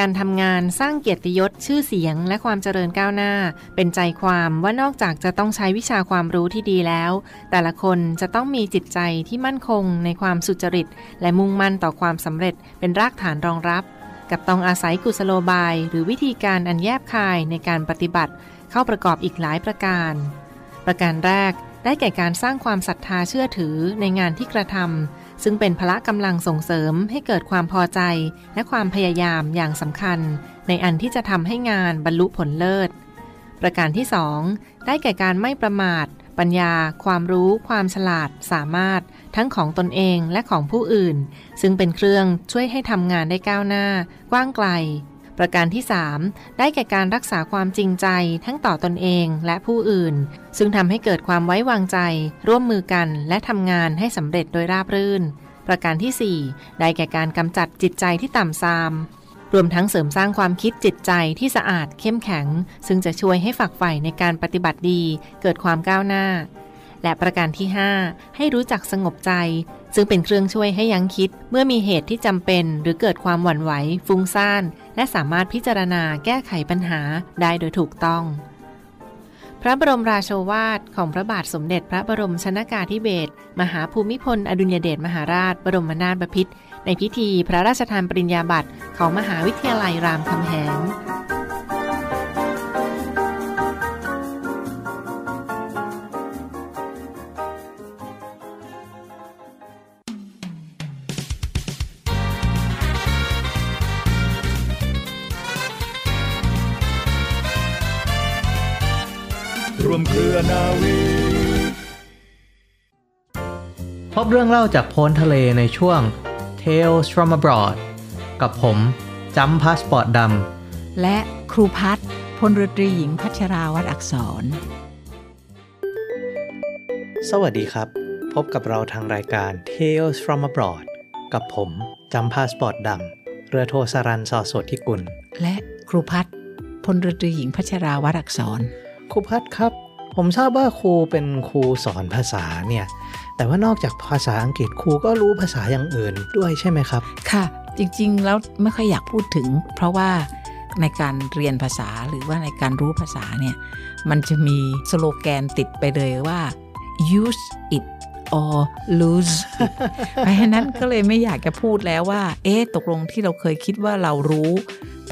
การทำงานสร้างเกียรติยศชื่อเสียง และความเจริญก้าวหน้า เป็นใจความว่านอกจากจะต้องใช้วิชาความรู้ที่ดีแล้ว แต่ละคนจะต้องมีจิตใจที่มั่นคงในความสุจริต และมุ่งมั่นต่อความสำเร็จเป็นรากฐานรองรับ กับต้องอาศัยกุศโลบาย หรือวิธีการอันแยบคายในการปฏิบัติ เข้าประกอบอีกหลายประการ ประการแรกได้แก่การสร้างความศรัทธาเชื่อถือในงานที่กระทำ ซึ่งเป็นพละกำลังส่งเสริมให้เกิดความพอใจและความพยายามอย่างสำคัญ ในอันที่จะทำให้งานบรรลุผลเลิศ ประการที่ 2 ได้แก่การไม่ประมาท ปัญญา ความรู้ ความฉลาด สามารถ ทั้งของตนเองและของผู้อื่น ซึ่งเป็นเครื่องช่วยให้ทำงานได้ก้าวหน้า กว้างไกล ประการที่ 3 ได้แก่การรักษาความจริงใจทั้งต่อตนเองและผู้อื่น ซึ่งทำให้เกิดความไว้วางใจ ร่วมมือกันและทำงานให้สำเร็จโดยราบรื่น ประการที่ 4 ได้แก่การกำจัดจิตใจที่ต่ำทรามรวมทั้งเสริมสร้างความคิดจิตใจที่สะอาดเข้มแข็ง ซึ่งจะช่วยให้ฝักใฝ่ในการปฏิบัติดี เกิดความก้าวหน้า และประการที่ 5 ให้รู้จักสงบใจ ซึ่งเป็นเครื่องช่วยให้ยั้งคิด เมื่อมีเหตุที่จำเป็น หรือเกิดความหวั่นไหว ฟุ้งซ่าน และสามารถพิจารณาแก้ไขปัญหาได้โดยถูกต้อง พระบรมราโชวาทของพระบาทสมเด็จพระบรมชนากาธิเบศรมหาภูมิพล อดุลยเดชมหาราช บรมนาถบพิตรในพิธีพระราชทานปริญญาบัตรของมหาวิทยาลัยรามคำแหง นาวีพบเรื่องเล่าจากโพ้นทะเลในช่วง Tales from abroad กับผมจำพาสปอร์ตดำและครูพัฒน์พลเรือตรีหญิงพัชราวัดอักษรำสวัสดีครับ พบกับเราทางรายการ Tales from abroad กับผมจำพาสปอร์ตดำเรือโทสรันสอสดที่กุล และครูพัฒน์พลเรือตรีหญิงพัชราวัดอักษร ครูพัดครับ ผมทราบว่าครูเป็นครูสอนภาษาเนี่ย แต่ว่านอกจากภาษาอังกฤษครูก็รู้ภาษาอย่างอื่นด้วยใช่ไหมครับ ค่ะ จริงๆ แล้วไม่ค่อยอยากพูดถึง เพราะว่าในการเรียนภาษาหรือว่าในการรู้ภาษาเนี่ย มันจะมีสโลแกนติดไปเลยว่า use it or lose it เพราะฉะนั้นก็เลยไม่อยากจะพูดแล้วว่า เอ๊ะตกลงที่เราเคยคิดว่าเรารู้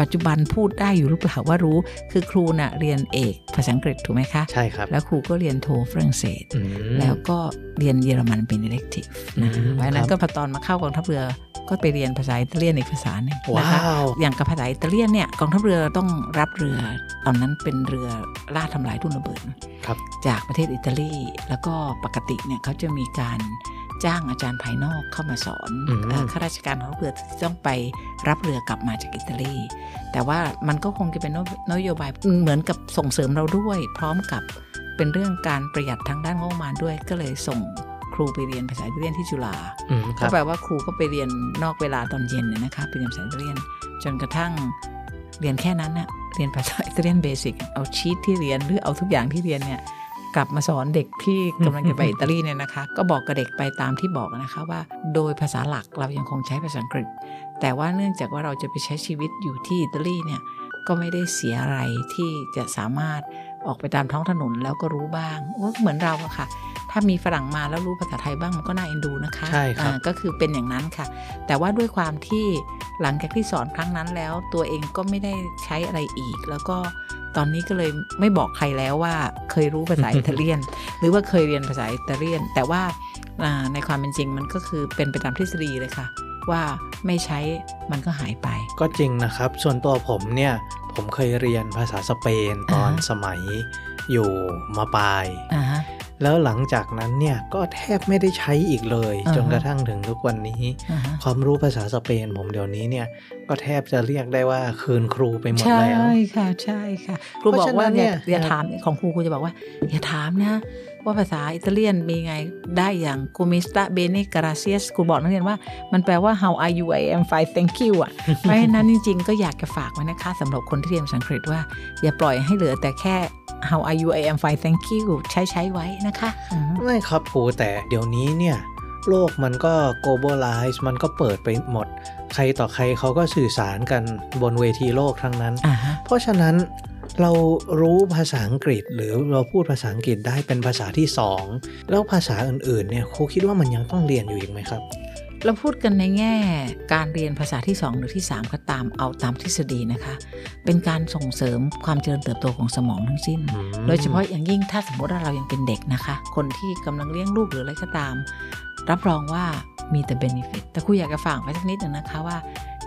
ปัจจุบันพูดได้อยู่หรือเปล่าว่ารู้ คือครูน่ะเรียนเอกภาษาอังกฤษถูกไหมคะ ใช่ครับ แล้วครูก็เรียนโทฝรั่งเศสอืมแล้วก็เรียนเยอรมันเป็น elective นะอืมเพราะฉะนั้ครันบก็พอตอนมาเข้ากองทัพเรือ ก็ไปเรียนภาษาอิตาเลียนอีกภาษาหนึ่งนะคะว้าวอย่างกับภาษาอิตาเลียนเนี่ยกองทัพเรือต้องรับเรือตอนนั้นเป็นเรือล่าทำลายทุ่นระเบิดครับจากประเทศอิตาลีแล้วก็ปกติเนี่ยเขาจะมีการจ้างอาจารย์ภายนอกเข้ามาสอนอืมเอ่อข้าราชการของเรือที่ต้องไปรับเรือกลับมาจากอิตาลี แต่ว่ามันก็คงจะเป็นนโยนโยบายเหมือนกับส่งเสริมเราด้วย พร้อมกับเป็นเรื่องการประหยัดทางด้านงบประมาณด้วยก็เลยส่งค รูไปเรียนภาษาอิตาเลียนที่จุฬาอืมคก็รับแปลว่าครูก็ไปเรียนนอกเวลาตอนเย็นเนี่ยนะคะไปเรียนภาษาอิตาเลียน จนกระทั่งเรียนแค่นั้นน่ะเรียนภาษาอิตาเลียน basic เอาชีตที่เรียนหรือเอาทุกอย่างที่เรียนเนี่ยกลับมาสอนเด็กที่กำลังจะไปอิตาลีเนี่ยนะคะ ก็บอกกับเด็กไปตามที่บอกนะคะว่า โดยภาษาหลักเรายังคงใช้ภาษาอังกฤษ แต่ว่าเนื่องจากว่าเราจะไปใช้ชีวิตอยู่ที่อิตาลีเนี่ยก็ไม่ได้เสียอะไรที่จะสามารถ ออกไปตามท้องถนนแล้วก็รู้บ้างว่าเหมือนเราอะค่ะ ถ้ามีฝรั่งมาแล้วรู้ภาษาไทยบ้างมันก็น่าเอ็นดูนะคะใช่ครับอ่าก็คือเป็นอย่างนั้นค่ะ แต่ว่าด้วยความที่หลังจากที่สอนครั้งนั้นแล้ว ตัวเองก็ไม่ได้ใช้อะไรอีก แล้วก็ตอนนี้ก็เลยไม่บอกใครแล้วว่าเคยรู้ภาษาอิตาเลียน หรือว่าเคยเรียนภาษาอิตาเลียน แต่ว่าอ่าในความเป็นจริงมันก็คือเป็นไปตามทฤษฎีเลยค่ะว่าไม่ใช้มันก็หายไป ก็จริงนะครับ ส่วนตัวผมเนี่ย ผมเคยเรียนภาษาสเปนตอนอ่าฮะสมัยอยู่มาปลายอ่าฮะแล้วหลังจากนั้นเนี่ยก็แทบไม่ได้ใช้อีกเลยอ่าฮะจนกระทั่งถึงทุกวันนี้อ่าฮะความรู้ภาษาสเปนผมเดี๋ยวนี้เนี่ยก็แทบจะเรียกได้ว่าคืนครูไปหมดใช่แล้วค่ะใช่ค่ะ ครูเพบราะอกฉะนั้ว่านเนี่เนี่ยยอย่าถามของครูครูจะบอกว่า อย่าถามนะ ว่าภาษาอิตาเลียนมีไงได้อย่างกูมิสตาเบเนกราเซียสครูบอกนักเรียนว่า มันแปลว่า how are you I am fine thank you อะเพราะฉะนั้นจริง ๆ ก็อยากจะฝากไว้นะคะสำหรับคนที่เรียนภาษาอังกฤษว่า อย่าปล่อยให้เหลือแต่แค่ how are you I am fine thank you ใช้ใช้ไว้นะคะอืมไม่ครับครูแต่เดี๋ยวนี้เนี่ยโลกมันก็ globalize มันก็เปิดไปหมด ใครต่อใครเขาก็สื่อสารกันบนเวทีโลกทั้งนั้นอ่าฮะเพราะฉะนั้น เรารู้ภาษาอังกฤษ หรือเราพูดภาษาอังกฤษได้เป็นภาษาที่สองแล้วภาษาอื่นๆเนี่ยครูคิดว่ามันยังต้องเรียนอยู่อีกไหมครับ เราพูดกันในแง่การเรียนภาษาที่ 2 หรือที่ 3 ก็ตามเอาตามทฤษฎีนะคะ เป็นการส่งเสริมความเจริญเติบโตของสมองทั้งสิ้นอืมโดยเฉพาะอย่างยิ่งถ้าสมมติว่าเรายังเป็นเด็กนะคะ คนที่กำลังเลี้ยงลูกหรืออะไรก็ตาม รับรองว่ามีแต่ benefit แต่ครูอยากจะฝากไว้สักนิดหนึ่งนะคะว่า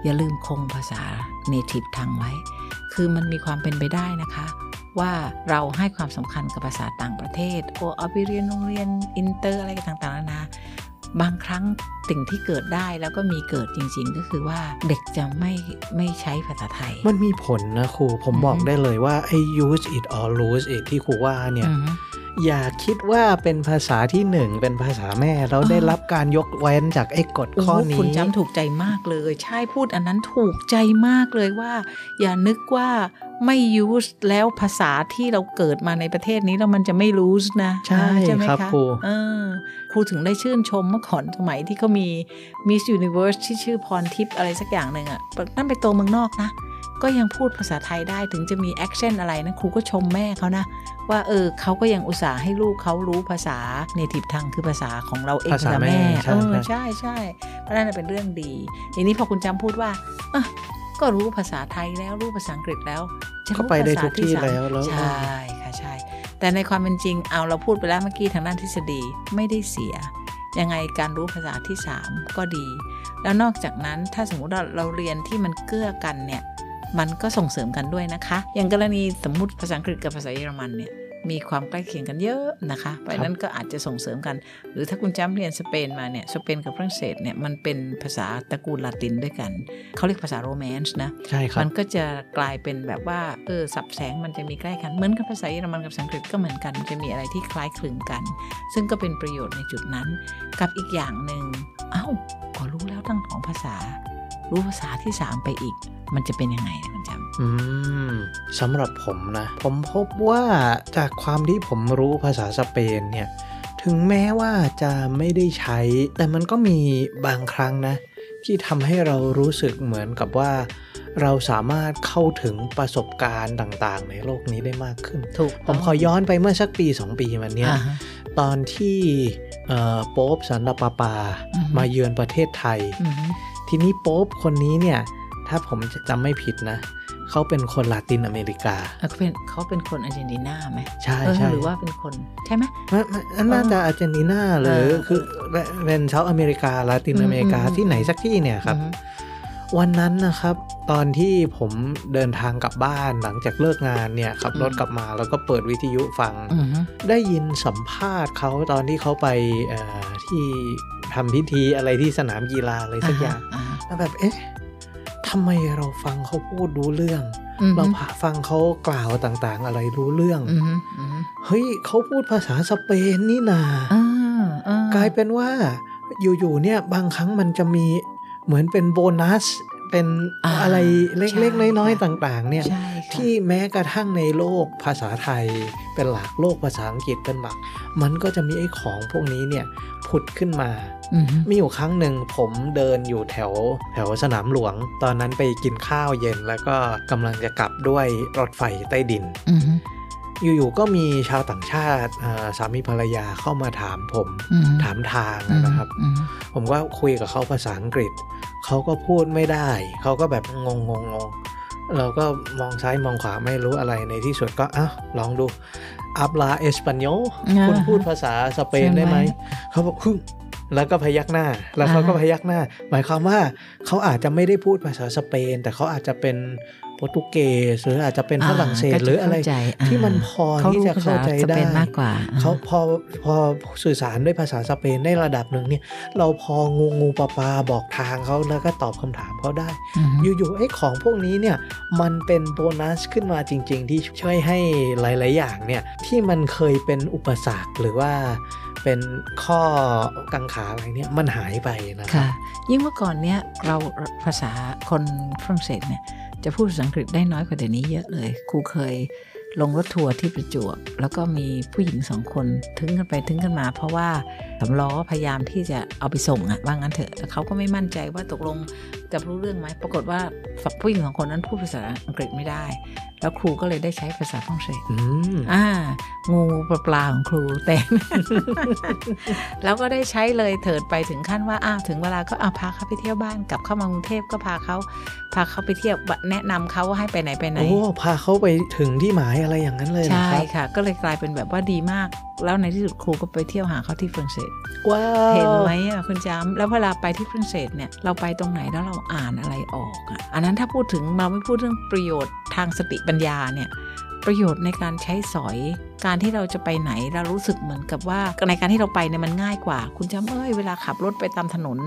อย่าลืมคงภาษา native tongue ไว้ คือมันมีความเป็นไปได้นะคะ ว่าเราให้ความสำคัญกับภาษาต่างประเทศ โอเอาไปเรียนโรงเรียนอินเตอร์อะไรต่างๆนานาบางครั้งสิ่งที่เกิดได้แล้วก็มีเกิดจริง ๆ ก็คือว่าเด็กจะไม่ไม่ใช้ภาษาไทย มันมีผลนะครู ผมอือฮึบอกได้เลยว่าไอ้ use it or lose it ที่ครูว่าเนี่ยอือฮึ อย่าคิดว่าเป็นภาษาที่หนึ่งเป็นภาษาแม่แล้วอ่าได้รับการยกเว้นจากไอ้กฎข้อโโหนี้คุณจำถูกใจมากเลย ใช่พูดอันนั้นถูกใจมากเลยว่า อย่านึกว่าไม่ use แล้วภาษาที่เราเกิดมาในประเทศนี้แล้วมันจะไม่ lose นะใช่ใช่ไหมครับคะครูเออครูถึงได้ชื่นชมเมื่อก่อนสมัยที่เขามี Miss Universe ที่ชื่อพรทิพย์อะไรสักอย่างหนึ่งอะ่ะนั่นไปโตเมืองนอกนะก็ยังพูดภาษาไทยได้ถึงจะมีแอคเ n นอะไรนะครูก็ชมแม่เขานะ ว่าเออเขาก็ยังอุตส่าห์ให้ลูกเขารู้ภาษาเนทีฟทางคือภาษาของเราเองภาษาแม่ใช่เออใช่ใช่ใช่เพราะนั่นนะเป็นเรื่องดีทีนี้พอคุณจำพูดว่าอะก็รู้ภาษาไทยแล้วรู้ภาษาอังกฤษแล้วจะก็รู้ไปได้ภาษาทุกที่สามแล้วแล้วใช่ค่ะใช่ แต่ในความเป็นจริงเอาเราพูดไปแล้วเมื่อกี้ทางด้านทฤษฎีไม่ได้เสียยังไงการรู้ภาษาที่ 3 ก็ดี แล้วนอกจากนั้นถ้าสมมุติว่าเราเรียนที่มันเกื้อกันเนี่ย มันก็ส่งเสริมกันด้วยนะคะ อย่างกรณีสมมุติภาษาอังกฤษกับภาษาเยอรมันเนี่ย มีความใกล้เคียงกันเยอะนะคะ เพราะฉะนั้นก็อาจจะส่งเสริมกัน หรือถ้าคุณจ้ำเรียนสเปนมาเนี่ยสเปนกับฝรั่งเศสเนี่ยมันเป็นภาษาตระกูลลาตินด้วยกัน เขาเรียกภาษาโรแมนส์นะใช่ครับมันก็จะกลายเป็นแบบว่าเออสับแสงมันจะมีใกล้กันเหมือนกับภาษาเยอรมันกับภาษาอังกฤษก็เหมือนกันมันจะมีอะไรที่คล้ายคลึงกัน ซึ่งก็เป็นประโยชน์ในจุดนั้น กับอีกอย่างหนึ่งเอ้าก็รู้แล้วทั้งสองภาษา รู้ภาษาที่สามไปอีก มันจะเป็นยังไงนะคุณจำอืมสำหรับผมนะ ผมพบว่าจากความที่ผมรู้ภาษาสเปนเนี่ย ถึงแม้ว่าจะไม่ได้ใช้ แต่มันก็มีบางครั้งนะ ที่ทำให้เรารู้สึกเหมือนกับว่าเราสามารถเข้าถึงประสบการณ์ต่างๆ ในโลกนี้ได้มากขึ้น ถูก ผมขอย้อนไปเมื่อสักปี 2 ปีมาเนี้ยอ่าฮะตอนที่เอ่อโป๊ปสันตะปาปาอือฮึมาเยือนประเทศไทยอืมทีนี้โป๊ปคนนี้เนี่ย ถ้าผมจะจำไม่ผิดนะ เขาเป็นคนลาตินอเมริกาแล้วเขาเป็นเขาเป็นคนอาร์เจนตินาไหมใช่เออใช่หรือว่าเป็นคนใช่ไหมไม่ไม่น่าจะอาร์เจนตินาหรือเออคือเป็นเซาท์อเมริกาลาตินอเมริกาอืมที่ไหนสักที่เนี่ยครับอืมวันนั้นนะครับ ตอนที่ผมเดินทางกลับบ้านหลังจากเลิกงานเนี่ยขับรถอืมกลับมาแล้วก็เปิดวิทยุฟังอืมได้ยินสัมภาษณ์เขาตอนที่เขาไปเอ่อที่ทำพิธีอะไรที่สนามกีฬาอะไรสักอย่างอ่าฮะแล้วแบบเอ๊ะ ทำไมเราฟังเขาพูดรู้เรื่องอืมเราฟังเขากล่าวต่างๆ อะไรรู้เรื่องอืมอืมเฮ้ยเขาพูดภาษาสเปนนี่นาอ่าอ่กลายเป็นว่าอยู่ๆเนี่ยบางครั้งมันจะมีเหมือนเป็นโบนัส เป็นอ่าอะไรเล็กใช่ๆน้อยค่ะๆต่างๆเนี่ยใช่ค่ะที่แม้กระทั่งในโลกภาษาไทย เป็นหลักโลกภาษาอังกฤษเป็นหลัก มันก็จะมีไอ้ของพวกนี้เนี่ยผุดขึ้นมาอืมมีอยู่ครั้งหนึ่งผมเดินอยู่แถวแถวสนามหลวง ตอนนั้นไปกินข้าวเย็นแล้วก็กำลังจะกลับด้วยรถไฟใต้ดินอืมอยู่ๆก็มีชาวต่างชาติอ่าสามีภรรยาเข้ามาถามผมอืมถามทางนะครับอืมผมก็คุยกับเขาภาษาอังกฤษ เขาก็พูดไม่ได้ เขาก็แบบงงงงงเราก็มองซ้ายมองขวาไม่รู้อะไรในที่สุดก็อะลองดูอับลาเอสปันโยอ่าคุณพูดภาษาสเปนได้ไหมใช่ไหมเขาบอกฮึ่มแล้วก็พยักหน้า แล้วเขาก็อ่าพยักหน้า หมายความว่าเขาอาจจะไม่ได้พูดภาษาสเปน แต่เขาอาจจะเป็นโปรตุเกสหรืออาจจะเป็นฝรั่งเศสก็จะหรืออะไรเข้าใจอ่าที่มันพอเขาที่รู้จะภาเข้าษาใจสได้เปนมากกว่าเขาพอพอสื่อสารด้วยภาษาสเปนได้ระดับหนึ่งเนี่ยเราพองูงูปลาปลาบอกทางเขาแล้วก็ตอบคำถามเขาได้อือฮึอยู่ๆไอ้ของพวกนี้เนี่ยมันเป็นโบนัสขึ้นมาจริง ๆ ที่ช่วยให้หลาย ๆ อย่างเนี่ยที่มันเคยเป็นอุปสรรคหรือว่าเป็นข้อกังขาอะไรเนี่ยมันหายไปนะครัค่ะบยิ่งเมื่อก่อนเนี้ยเราภาษาคนฝรั่งเศสเนี่ย จะพูดภาษาอังกฤษได้น้อยกว่าเดี๋ยวนี้เยอะเลย ครูเคยลงรถทัวร์ที่ประจวบแล้วก็มีผู้หญิงสองคนถึงกันไปถึงกันมา เพราะว่าสำล้อพยายามที่จะเอาไปส่งอะว่างั้นเถอะแต่เขาก็ไม่มั่นใจว่าตกลงจะรู้เรื่องไหมปรากฏว่าฝั่งผู้หญิงสองคนนั้นพูดภาษาอังกฤษไม่ได้ แล้วครูก็เลยได้ใช้ภาษาฝรั่งเศสอืมอ่า งูปลาปลาของครูแต่แล้วก็ได้ใช้เลยเถิดไปถึงขั้นว่า อ้าว ถึงเวลาก็เอาพาเขาไปเที่ยวบ้าน กลับเข้ามากรุงเทพก็พาเขา พาเขาไปเที่ยว แนะนำเขาว่าให้ไปไหนไปไหน โอ้ พาเขาไปถึงที่หมายอะไรอย่างนั้นเลยนะใช่ครับค่ะ ก็เลยกลายเป็นแบบว่าดีมาก แล้วในที่สุดครูก็ไปเที่ยวหาเขาที่ฝรั่งเศสว้าวเห็นไหมอะคุณจำแล้วเวลาไปที่ฝรั่งเศสเนี่ย เราไปตรงไหนแล้วเราอ่านอะไรออกอะ อันนั้นถ้าพูดถึงเราไม่พูดเรื่องประโยชน์ ทางสติปัญญาเนี่ยประโยชน์ในการใช้สอย การที่เราจะไปไหนเรารู้สึกเหมือนกับว่าในการที่เราไปเนี่ยมันง่ายกว่า คุณจำเอ้ยเวลาขับรถไปตามถนน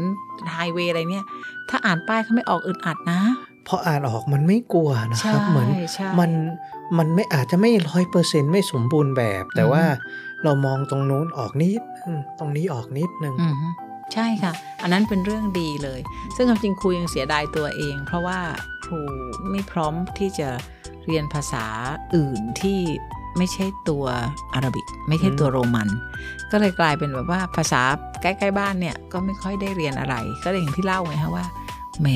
ไฮเวย์อะไรเนี่ย ถ้าอ่านป้ายเขาไม่ออกอึดอัดนะพออ่านออกมันไม่กลัวนะครับ เหมือนใช่มันมันไม่อาจจะไม่ร้อยเปอร์เซ็นไม่สมบูรณ์แบบ แต่อืมว่าเรามองตรงนู้นออกนิดนึงตรงนี้ออกนิดนึงอืมฮึใช่ค่ะ อันนั้นเป็นเรื่องดีเลย ซึ่งความจริงครูยังเสียดายตัวเอง เพราะว่า ครูไม่พร้อมที่จะเรียนภาษาอื่นที่ไม่ใช่ตัวอาหรับิก ไม่ใช่ตัวโรมัน ก็เลยกลายเป็นแบบว่าภาษาใกล้ ๆ บ้านเนี่ย ก็ไม่ค่อยได้เรียนอะไร ก็เลยอย่างที่เล่าไงฮะว่าแหม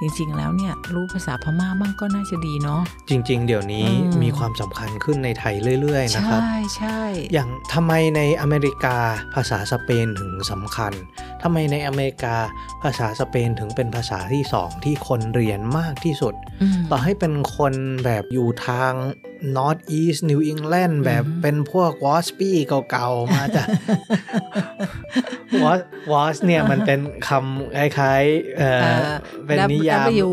จริง ๆ แล้วเนี่ยรู้ภาษาพม่าบ้างก็น่าจะดีเนาะจริง ๆ เดี๋ยวนี้อืมมีความสำคัญขึ้นในไทยเรื่อย ๆ นะครับ ใช่ใช่อย่างทำไมในอเมริกาภาษาสเปนถึงสำคัญทำไมในอเมริกาภาษาสเปนถึงเป็นภาษาที่สองที่คนเรียนมากที่สุดมต่อให้เป็นคนแบบอยู่ทาง North East New England แบบอืมเป็นพวกวอสปี้เก่าๆ มาจากวอสวอสเนี่ยมันเป็นคำคล้ายๆเอ่อเอ่อเป็นนิยาม W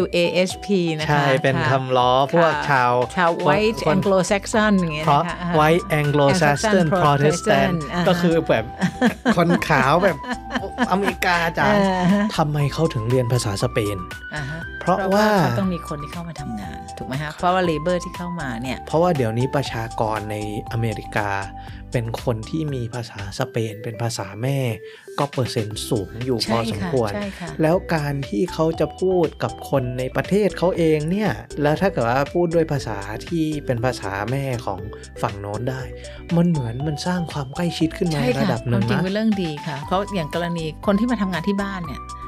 W A S P นะคะ ใช่ เป็นะคำล้อพวกค่ะชาว ชาว white คน Anglo Saxon อย่างเงี้ยเพราะนะคะอ่า White Anglo-Saxon Anglo-Saxon Protestant Protestant อ่าฮะก็คือแบบคนขาวแบบอเมริกาจ๋าเออฮะทำไมเขาถึงเรียนภาษาสเปนอ่าฮะเพราะว่าเขาต้องมีคนที่เข้ามาทำงาน ถูกไหมฮะ เพราะว่า labor ที่เข้ามาเนี่ย เพราะว่าเดี๋ยวนี้ประชากรในอเมริกา เป็นคนที่มีภาษาสเปน เป็นภาษาแม่ ก็เปอร์เซ็นต์สูงอยู่พใช่อสมค่ะควรใช่ค่ะแล้วการที่เขาจะพูดกับคนในประเทศเขาเองเนี่ย แล้วถ้าเกิดว่าพูดด้วยภาษาที่เป็นภาษาแม่ของฝั่งโน้นได้ มันเหมือนมันสร้างความใกล้ชิดขึ้นมาใช่ในระค่ะดับหคนึ่วามงจริงนะเป็นเรื่องดีค่ะ เพราะอย่างกรณีคนที่มาทำงานที่บ้านเนี่ยอืม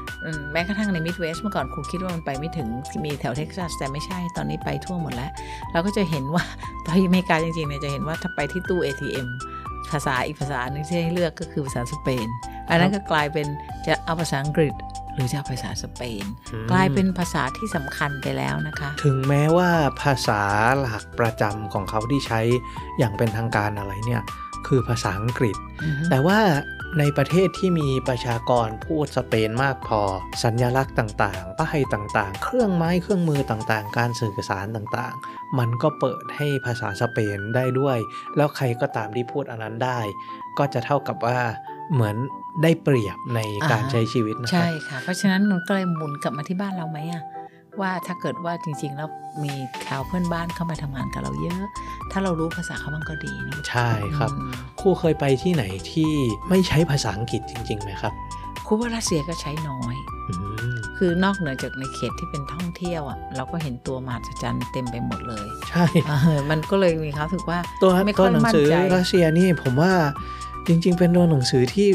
แม้กระทั่งในมิดเวสเมื่อก่อนครูคิดว่ามันไปไม่ถึงมีแถวเท็กซัสแต่ไม่ใช่ตอนนี้ไปทั่วหมดแล้ว เราก็จะเห็นว่าตอนที่อเมริกาจริงๆเนี่ยจะเห็นว่าถ้าไปที่ตู้ ATM ภาษาอีกภาษาหนึ่งที่ให้เลือกก็คือภาษาสเปน อันนั้นก็กลายเป็นจะเอาภาษาอังกฤษหรือจะเอาภาษาสเปนอืมกลายเป็นภาษาที่สำคัญไปแล้วนะคะ ถึงแม้ว่าภาษาหลักประจำของเขาที่ใช้อย่างเป็นทางการอะไรเนี่ย คือภาษาอังกฤษอือฮึแต่ว่า ในประเทศที่มีประชากรพูดสเปนมากพอ สัญญลักษณ์ต่างๆ ป้ายต่างๆ เครื่องไม้เครื่องมือต่างๆ การสื่อสารต่างๆ มันก็เปิดให้ภาษาสเปนได้ด้วย แล้วใครก็ตามที่พูดอันนั้นได้ ก็จะเท่ากับว่าเหมือนได้เปรียบในการอ่าใช้ชีวิตนะคใช่รับค่ะ เพราะฉะนั้นมันก็เลยหมุนกลับมาที่บ้านเราไหมอะ ว่าถ้าเกิดว่าจริง ๆ แล้วมีชาวเพื่อนบ้านเข้ามาทำงานกับเราเยอะ ถ้าเรารู้ภาษาเขามันก็ดีเนาะใช่ครับอืมครูเคยไปที่ไหนที่ไม่ใช้ภาษาอังกฤษจริงๆไหมครับครูว่ารัสเซียก็ใช้น้อยอืมคือนอกเหนือจากในเขตที่เป็นท่องเที่ยวอะเราก็เห็นตัวมหัศจรรย์เต็มไปหมดเลย ใช่เออมันก็เลยมีความรู้สึกว่าตัวไม่ค่ตัวอยหนังมั่นสือใจรัสเซียนี่ผมว่าจริง ๆ เป็นตัวหนังสือที่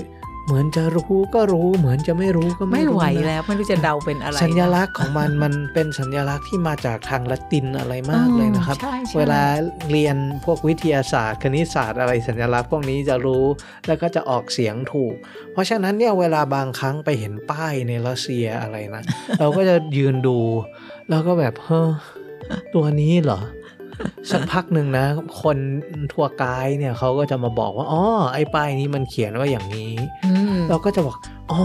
เหมือนจะรู้ก็รู้เหมือนจะไม่รู้ก็ไม่ไม่รู้ไหวนะแล้วไม่รู้จะเดาเป็นอะไร สัญลักษณ์ของมันมันเป็นสัญลักษณ์ที่มาจากทางละตินอะไรมากเลยนะครับใช่ใช่เวลาเรียนพวกวิทยาศาสตร์ คณิตศาสตร์อะไรสัญลักษณ์พวกนี้จะรู้แล้วก็จะออกเสียงถูก เพราะฉะนั้นเนี่ยเวลาบางครั้งไปเห็นป้ายในรัสเซียอะไรนะ เราก็จะยืนดู แล้วก็แบบเฮ้อตัวนี้เหรอ สักพักหนึ่งนะ คนทัวร์ไกด์เนี่ยเขาก็จะมาบอกว่าอ๋อไอ้ป้ายนี้มันเขียนว่าอย่างนี้อืมเราก็จะบอกอ๋อ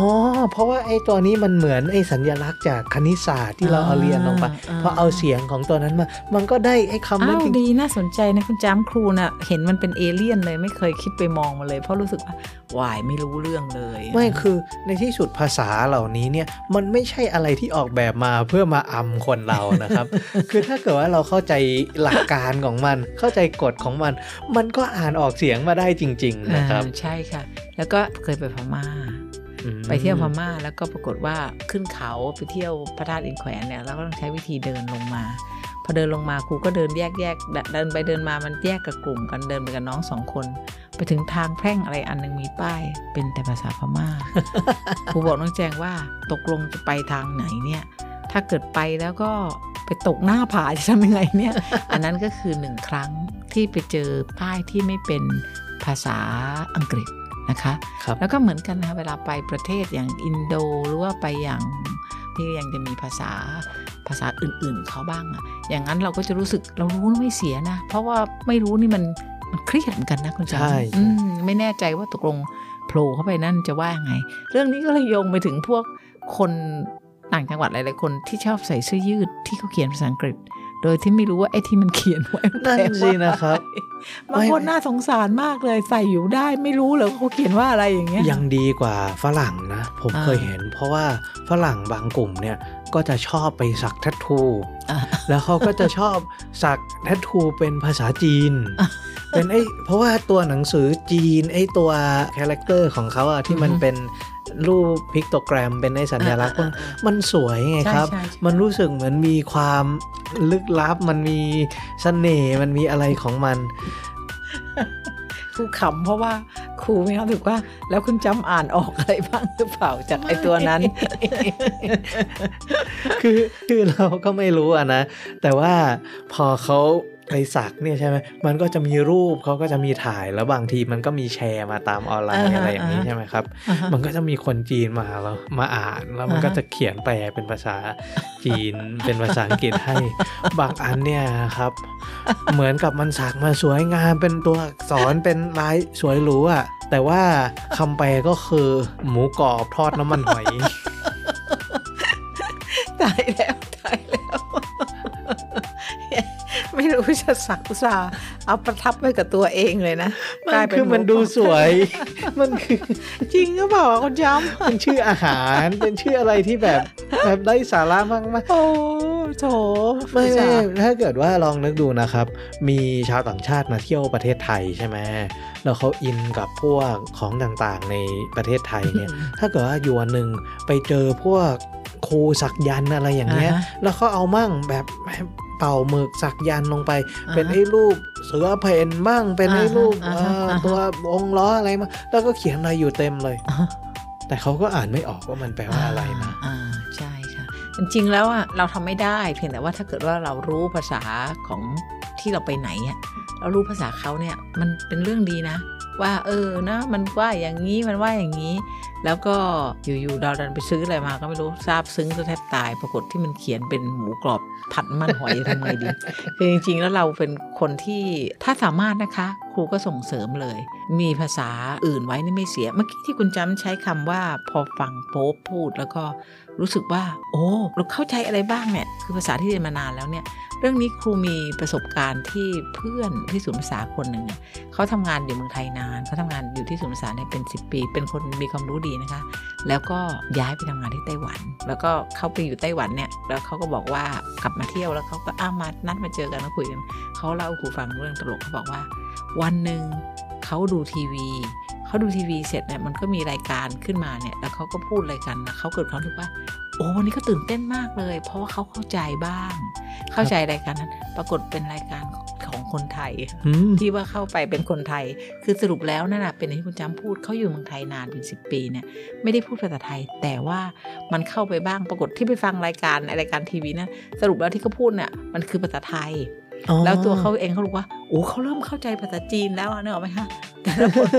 เพราะว่าไอ้ตัวนี้มันเหมือนไอ้สัญลักษณ์จากคณิตศาสตร์ที่เราเอาเรียนลงไปอ่าพอเอาเสียงของตัวนั้นมา มันก็ได้ไอ้คำนั้อ้านวจริงดีน่าสนใจนะคุณจามครูน่ะเห็นมันเป็นเอเลี่ยนเลยไม่เคยคิดไปมองมาเลย เพราะรู้สึกว่าวายไม่รู้เรื่องเลย ไม่คือในที่สุดภาษาเหล่านี้เนี่ยมันไม่ใช่อะไรที่ออกแบบมาเพื่อมาอำคนเรานะครับ คือถ้าเกิดว่าเราเข้าใจหลักการของมัน เข้าใจกฎของมัน มันก็อ่านออกเสียงมาได้จริง ๆ นะครับอ่าใช่ค่ะ แล้วก็เคยไปพม่าอืมไปเที่ยวพม่าแล้วก็ปรากฏว่าขึ้นเขาไปเที่ยวพระธาตุอินแขวนเนี่ยเราก็ต้องใช้วิธีเดินลงมา พอเดินลงมาครูก็เดินแยกแยกเดินเดินไปเดินมามันแยกกับกลุ่มกันเดินไปกับน้องสองคน ไปถึงทางแพร่งอะไรอันหนึงมีป้าย เป็นแต่ภาษาพม่าครูบอกน้องแจงว่าตกลงจะไปทางไหนเนี่ย ถ้าเกิดไปแล้วก็ไปตกหน้าผาจะทำยังไงเนี่ย อันนั้นก็คือหนึ่งครั้งที่ไปเจอป้ายที่ไม่เป็นภาษาอังกฤษนะคะครับแล้วก็เหมือนกันนะคะเวลาไปประเทศอย่างอินโดหรือว่าไปอย่างที่ยังจะมีภาษาภาษาอื่นๆเขาบ้างอะอย่างนั้นเราก็จะรู้สึกเรารู้ไม่เสียนะ เพราะว่าไม่รู้นี่มันมันเครียดเหมือนกันนะคุณจันใช่อืมไม่แน่ใจว่าตกลงโผล่เข้าไปนั่นจะว่ายังไง เรื่องนี้ก็เลยโยงไปถึงพวกคน ต่างจังหวัดหลายๆคนที่ชอบใส่เสื้อยืดที่เขาเขียนภาษาอังกฤษ โดยที่ไม่รู้ว่าไอ้ที่มันเขียนไว้มันั่นแปลว่าสินะครับบางคนน่าสงสารมากเลยใส่อยู่ได้ไม่รู้เลยว่าเขาเขียนว่าอะไรอย่างเงี้ยยังดีกว่าฝรั่งนะ ผมอ่าเคยเห็น เพราะว่าฝรั่งบางกลุ่มเนี่ยก็จะชอบไปสักแทททูอะแล้วเขาก็จะชอบสัก tattoo เป็นภาษาจีน เป็นไอ้เพราะว่าตัวหนังสือจีนไอ้ตัว character ของเขาอะที่มันอือฮึเป็น รูป pictogram เป็นไอ้สัญลักษณ์พวกอ่าอ่าอ่ามันสวยไงครับใช่ใช่ใช่มันรู้สึกเหมือนมีความลึกลับ มันมีเสน่ห์มันมีอะไรของมันครูขำเพราะว่าครูมีความรู้สึกว่า แล้วคุณจำอ่านออกอะไรบ้างหรือเปล่าจากไอ้ตัวนั้น คือคือเราก็ไม่รู้อะนะ แต่ว่าพอเขา ไปสักเนี่ยใช่ไหมมันก็จะมีรูปเขาก็จะมีถ่ายแล้วบางทีมันก็มีแชร์มาตามออนไลน์อ่าฮะอะไรอย่างนี้อ่าฮะใช่ไหมครับอ่าฮะมันก็จะมีคนจีนมาแล้วมาอ่านแล้วมันอ่าฮะก็จะเขียนแปลเป็นภาษาจีนเป็นภาษาอังกฤษให้ บางอันเนี่ยครับ เหมือนกับมันสักมาสวยงามเป็นตัวอักษรเป็นลายสวยหรูอะแต่ว่าคำแปลก็คือหมูกรอบทอดน้ำมันหอยตายแล้วตายแล้ว ไม่รู้จะสักอุตส่าห์เอาประทับไว้กับตัวเองเลยนะมักลายนเป็นคือมันดูสวย มันคือจริงก็บอกคุณจำเป็นชื่ออาหาร เป็นชื่ออะไรที่แบบแบบได้สาระมากมากโอ้โถๆไม่ไม่ถ้าเกิดว่าลองนึกดูนะครับ มีชาวต่างชาติมาเที่ยวประเทศไทยใช่ไหมแล้วเขาอินกับพวกของต่างๆในประเทศไทยเนี่ย ถ้าเกิดว่าอยู่วันหนึ่งไปเจอพวกครูสักยันต์อะไรอย่างเงี้ยอ่าฮะแล้วเขาเอามั่งแบบ เป่าหมึกสักยันต์ลงไปอ่าฮะเป็นไอ้รูปเสือเพนบ้างเป็นไอ้รูปอ่าฮะเอ่ออ่าฮะตัวองค์ล้ออะไรมาแล้วก็เขียนอะไรอยู่เต็มเลยอ่าแต่เขาก็อ่านไม่ออกว่ามันแปลว่าอะไรนะอ่าใช่ค่ะจริงๆแล้วอะเราทำไม่ได้เพียงแต่ว่าถ้าเกิดว่าเรารู้ภาษาของที่เราไปไหนอะเรารู้ภาษาเขาเนี่ยมันเป็นเรื่องดีนะ ว่าเออนะมันว่าอย่างนี้มันว่าอย่างนี้ แล้วก็อยู่ๆเราดันไปซื้ออะไรมาก็ไม่รู้ทราบซึ้งจะแทบตาย ปรากฏที่มันเขียนเป็นหมูกรอบผัดน้ำมันหอยทำไงดีคือจริงๆ แล้วเราเป็นคนที่ถ้าสามารถนะคะ ครูก็ส่งเสริมเลย มีภาษาอื่นไว้นี่ไม่เสีย เมื่อกี้ที่คุณจำใช้คำว่าพอฟังโป๊ปพูดแล้วก็รู้สึกว่า โอ้เราเข้าใจอะไรบ้างเนี่ยคือภาษาที่เรียนมานานแล้วเนี่ยเรื่องนี้ครูมีประสบการณ์ที่เพื่อนที่ศูนย์ภาษาคนหนึ่งเนี่ยเขาทำงานอยู่เมืองไทยนานเขาทำงานอยู่ที่ศูนย์ภาษาเนี่ยเป็น 10 ปี เป็นคนมีความรู้ดีนะคะ แล้วก็ย้ายไปทำงานที่ไต้หวัน แล้วก็เขาไปอยู่ไต้หวันเนี่ย แล้วเขาก็บอกว่ากลับมาเที่ยวแล้วเขาก็อ้ามานัดมาเจอกันแล้วคุยกันเขาเล่าให้ครูฟังเรื่องตลกเขาบอกว่า วันหนึ่งเขาดูทีวีเขาดูทีวีเสร็จเนี่ยมันก็มีรายการขึ้นมาเนี่ย แล้วเขาก็พูดอะไรกันเขาเกิดความรู้สึกว่าโอ้วันนี้ก็ตื่นเต้นมากเลย เพราะว่าเขาเข้าใจบ้าง เข้าใจรายการนั้น ปรากฏเป็นรายการของ คนไทยอืมที่ว่าเข้าไปเป็นคนไทย คือสรุปแล้วนั่นนะเป็นอย่างที่คุณจำพูดเขาอยู่เมืองไทยนานเป็นสิปีเนี่ยไม่ได้พูดภาษาไทย แต่ว่ามันเข้าไปบ้างปรากฏที่ไปฟังรายการรายการทีวีนะสรุปแล้วที่เขาพูดเนี่ยมันคือภาษาไทยอ๋อแล้วตัวเขาเองเขารู้ว่าโอ้เขาเริ่มเข้าใจภาษาจีนแล้วอะนึกออกไหมคะแต่ผล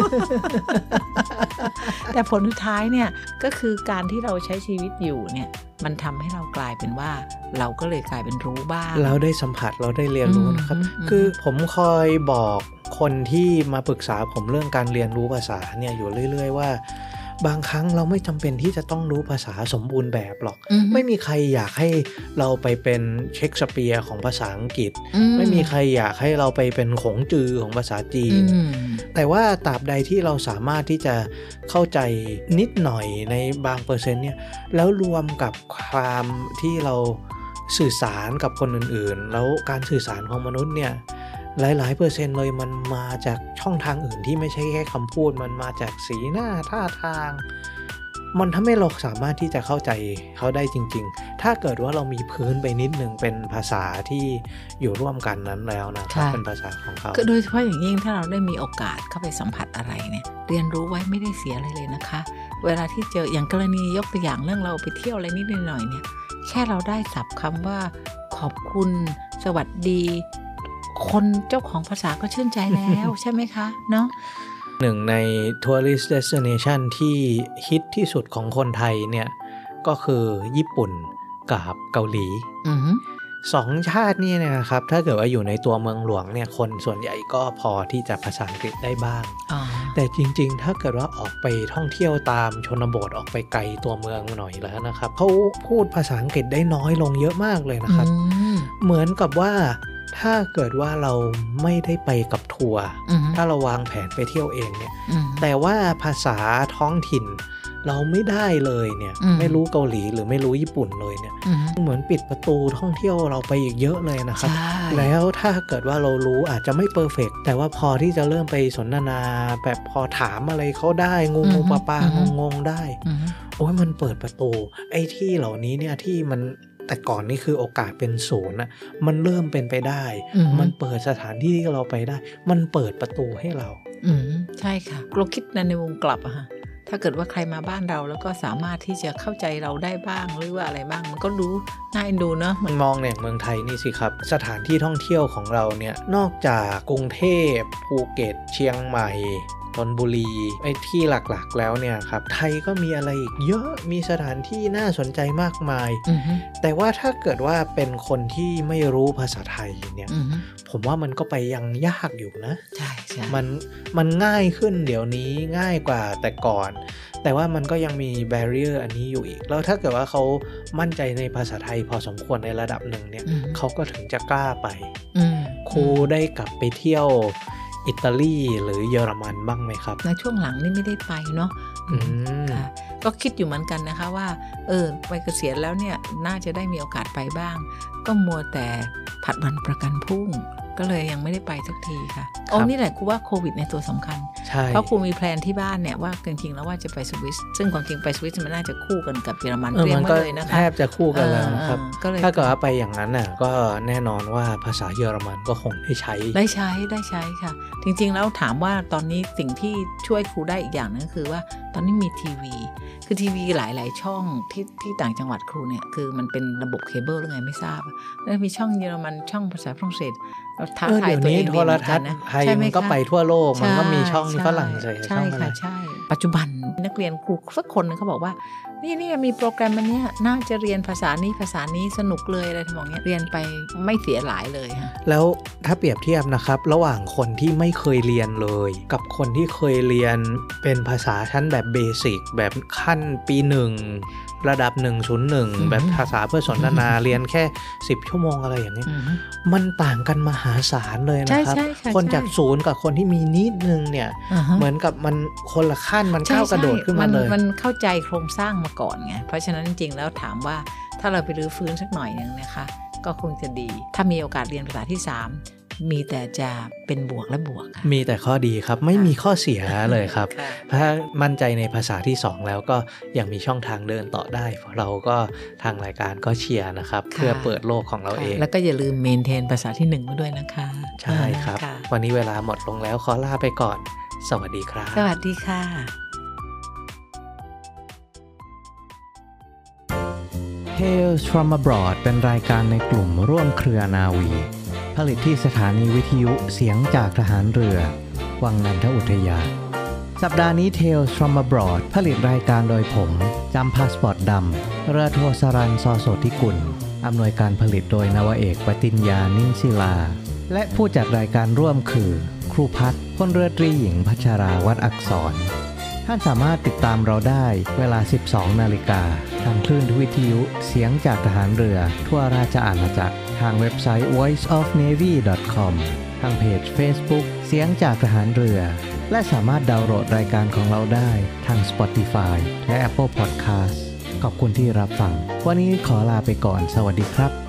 แต่ผลสุดท้ายเนี่ยก็คือการที่เราใช้ชีวิตอยู่เนี่ย มันทำให้เรากลายเป็นว่า เราก็เลยกลายเป็นรู้บ้าง เราได้สัมผัสเราได้เรียนรู้นะครับอืมอืมคือผมคอยบอกคนที่มาปรึกษาผมเรื่องการเรียนรู้ภาษาเนี่ยอยู่เรื่อย ๆ ว่า บางครั้งเราไม่จำเป็นที่จะต้องรู้ภาษาสมบูรณ์แบบหรอกอือฮึไม่มีใครอยากให้เราไปเป็นเชคสเปียร์ของภาษาอังกฤษอืไม่มีใครอยากให้เราไปเป็นขงจือของภาษาจีนอืมแต่ว่าตราบใดที่เราสามารถที่จะเข้าใจนิดหน่อยในบางเปอร์เซ็นต์เนี่ยแล้วรวมกับความที่เราสื่อสารกับคนอื่นๆ แล้วการสื่อสารของมนุษย์เนี่ย หลายๆเปอร์เซ็นต์เลยมันมาจากช่องทางอื่นที่ไม่ใช่แค่คำพูด มันมาจากสีหน้าท่าทาง มันทำให้เราสามารถที่จะเข้าใจเขาได้จริง ๆ ถ้าเกิดว่าเรามีพื้นไปนิดหนึ่งเป็นภาษาที่อยู่ร่วมกันนั้นแล้วนะครับค่ะเป็นภาษาของเขาก็โดยเฉพาะอย่างยิ่งถ้าเราได้มีโอกาสเข้าไปสัมผัสอะไรเนี่ยเรียนรู้ไว้ไม่ได้เสียอะไรเลยนะคะ เวลาที่เจออย่างกรณียกตัวอย่างเรื่องเราไปเที่ยวอะไรนิดหน่อยเนี่ยแค่เราได้สับคำว่าขอบคุณ สวัสดี คนเจ้าของภาษาก็ชื่นใจแล้วใช่ไหมคะ เนาะหนึ่งใน tourist destination ที่ฮิตที่สุดของคนไทยเนี่ย ก็คือญี่ปุ่นกับเกาหลีอือหือสองชาตินี่เนยนะครับ ถ้าเกิดว่าอยู่ในตัวเมืองหลวงเนี่ย คนส่วนใหญ่ก็พอที่จะภาษาอังกฤษได้บ้างอ๋อแต่จริงๆ ถ้าเกิดว่าออกไปท่องเที่ยวตามชนบทออกไปไกลตัวเมืองหน่อยแล้วนะครับเขาพูดภาษาอังกฤษได้น้อยลงเยอะมากเลยนะครับอืมเหมือนกับว่า ถ้าเกิดว่าเราไม่ได้ไปกับทัวร์อือหือถ้าเราวางแผนไปเที่ยวเองเนี่ยอืมแต่ว่าภาษาท้องถิ่นเราไม่ได้เลยเนี่ยอืมไม่รู้เกาหลีหรือไม่รู้ญี่ปุ่นเลยเนี่ยอือหือเหมือนปิดประตูท่องเที่ยวเราไปอีกเยอะเลยนะครับใช่แล้วถ้าเกิดว่าเรารู้อาจจะไม่เพอร์เฟกแต่ว่าพอที่จะเริ่มไปสนทนา แบบพอถามอะไรเขาได้งงงปลาปางงงงๆได้อือหือโอ้ยมันเปิดประตู ไอ้ที่เหล่านี้เนี่ยที่มัน แต่ก่อนนี่คือโอกาสเป็นศูนย์นะมันเริ่มเป็นไปได้อือหือมันเปิดสถานที่ที่เราไปได้ มันเปิดประตูให้เรา อืมใช่ค่ะเราคิดในในวงกลับอะฮะถ้าเกิดว่าใครมาบ้านเราแล้วก็สามารถที่จะเข้าใจเราได้บ้างหรือว่าอะไรบ้าง มันก็รู้น่าเอ็นดูเนอะมันมองเนี่ยเมืองไทยนี่สิครับ สถานที่ท่องเที่ยวของเราเนี่ยนอกจากกรุงเทพภูเก็ต เชียงใหม่ นนทบุรีไอ้ที่หลักๆแล้วเนี่ยครับไทยก็มีอะไรอีกเยอะมีสถานที่น่าสนใจมากมายอือฮึแต่ว่าถ้าเกิดว่าเป็นคนที่ไม่รู้ภาษาไทยเนี่ยอือฮึผมว่ามันก็ไปยังยากอยู่นะใช่ใช่มันมันง่ายขึ้นเดี๋ยวนี้ง่ายกว่าแต่ก่อน แต่ว่ามันก็ยังมีแบเรียร์อันนี้อยู่อีก แล้วถ้าเกิดว่าเขามั่นใจในภาษาไทยพอสมควรในระดับหนึ่งเนี่ยอือฮึเขาก็ถึงจะกล้าไปอืมครูได้กลับไปเที่ยว อิตาลีหรือเยอรมันบ้างไหมครับ ในช่วงหลังนี่ไม่ได้ไปเนาะอืมค่ะก็คิดอยู่เหมือนกันนะคะว่า เออไปเกษียณแล้วเนี่ยน่าจะได้มีโอกาสไปบ้าง ก็มัวแต่ผัดวันประกันพรุ่ง ก็เลยยังไม่ได้ไปสักทีค่ะโอ้นี่แหละครูว่าโควิดในตัวสำคัญใช่เพราะครูมีแพลนที่บ้านเนี่ยว่าจริงๆแล้วว่าจะไปสวิสซึ่งความจริงไปสวิสมันน่าจะคู่กันกับเยอรมันเออเตรียมัมนไว้ก็เลยนะคะแทบจะคู่กันแล้วนะครับเออก็เลยถ้าเกิดว่าไปอย่างนั้นน่ะก็แน่นอนว่าภาษาเยอรมันก็คงได้ใช้ ได้ใช้ได้ใช้ค่ะ จริงๆแล้วถามว่าตอนนี้สิ่งที่ช่วยครูได้อีกอย่างนึงก็คือว่าตอนนี้มีทีวี คือทีวีหลาย ๆ ช่องที่ที่ต่างจังหวัดครูเนี่ยคือมันเป็นระบบเคเบิลหรือไงไม่ทราบอะแล้วมีช่องเยอรมันช่องภาษาฝรั่งเศส เราท้าเออทายเดี๋ยวตัวนี้เองโทดีเหรมือนทักัศนน์นะไทยใช่ไหมมันก็คะไปทั่วโลกมันก็มีช่องใฝรั่งเศสใช่ช่องอะไรค่ะใช่ ปัจจุบันนักเรียนครูสักคนหนึงเขาบอกว่า นี่นี่มีโปรแกรมอันเนี้ยน่าจะเรียนภาษานี้ภาษานี้สนุกเลยอะไรทำนองเนี้ยเรียนไปไม่เสียหลายเลยค่ะแล้วถ้าเปรียบเทียบนะครับ ระหว่างคนที่ไม่เคยเรียนเลย กับคนที่เคยเรียนเป็นภาษาชั้นแบบเบสิกแบบขั้นปีหนึ่ง ระดับ 101 แบบภาษาเพื่อสนทนาเรียนแค่ 10 ชั่วโมงอะไรอย่างนี้ยอือฮึมันต่างกันมหาศาลเลยนะครับใช่ใช่ค่ะคนใช่จากศูนย์กับคนที่มีนิดนึงเนี่ยอ่าฮะเหมือนกับมันคนละขั้นมันก้าวกระโดดขึ้นมาเลย มันเข้าใจโครงสร้างมาก่อนไง เพราะฉะนั้นจริงๆแล้วถามว่าถ้าเราไปรื้อฟื้นสักหน่อยหนึ่งนะคะ ก็คงจะดี ถ้ามีโอกาสเรียนภาษาที่ 3 มีแต่จะเป็นบวกและบวกค่ะมีแต่ข้อดีครับไม่มีข้อเสียเลยครับค่ะถ้ามั่นใจในภาษาที่ 2 แล้วก็ยังมีช่องทางเดินต่อได้เพราะเราก็ทางรายการก็เชียร์นะครับค่ะเพื่อเปิดโลกของเราเอง แล้วก็อย่าลืมเมนเทนภาษาที่หนึ่งมาด้วยนะคะ ใช่ครับค่ะวันนี้เวลาหมดลงแล้วขอลาไปก่อน สวัสดีครับ สวัสดีค่ะ Tales from abroad เป็นรายการในกลุ่มร่วมเครือนาวี ผลิตที่สถานีวิทยุเสียงจากทหารเรือ วังนันทอุทยาน สัปดาห์นี้ Tales from abroad ผลิตรายการโดยผม จำพาสปอร์ตดำเรือโทสรันซอโสธิกุล อำนวยการผลิตโดยนวเอกปติญญานิ่มศิลา และผู้จัดรายการร่วมคือ ครูพัฒน์พลเรือตรีหญิงพัชราวัดอักษร ท่านสามารถติดตามเราได้เวลา 12 นาฬิกาทางคลื่นวิทยุเสียงจากทหารเรือทั่วราชอาณาจักร ทางเว็บไซต์ voiceofnavy.com ทางเพจ Facebook เสียงจากทหารเรือ และสามารถดาวน์โหลดรายการของเราได้ทาง Spotify และ Apple Podcast ขอบคุณที่รับฟัง วันนี้ขอลาไปก่อน สวัสดีครับ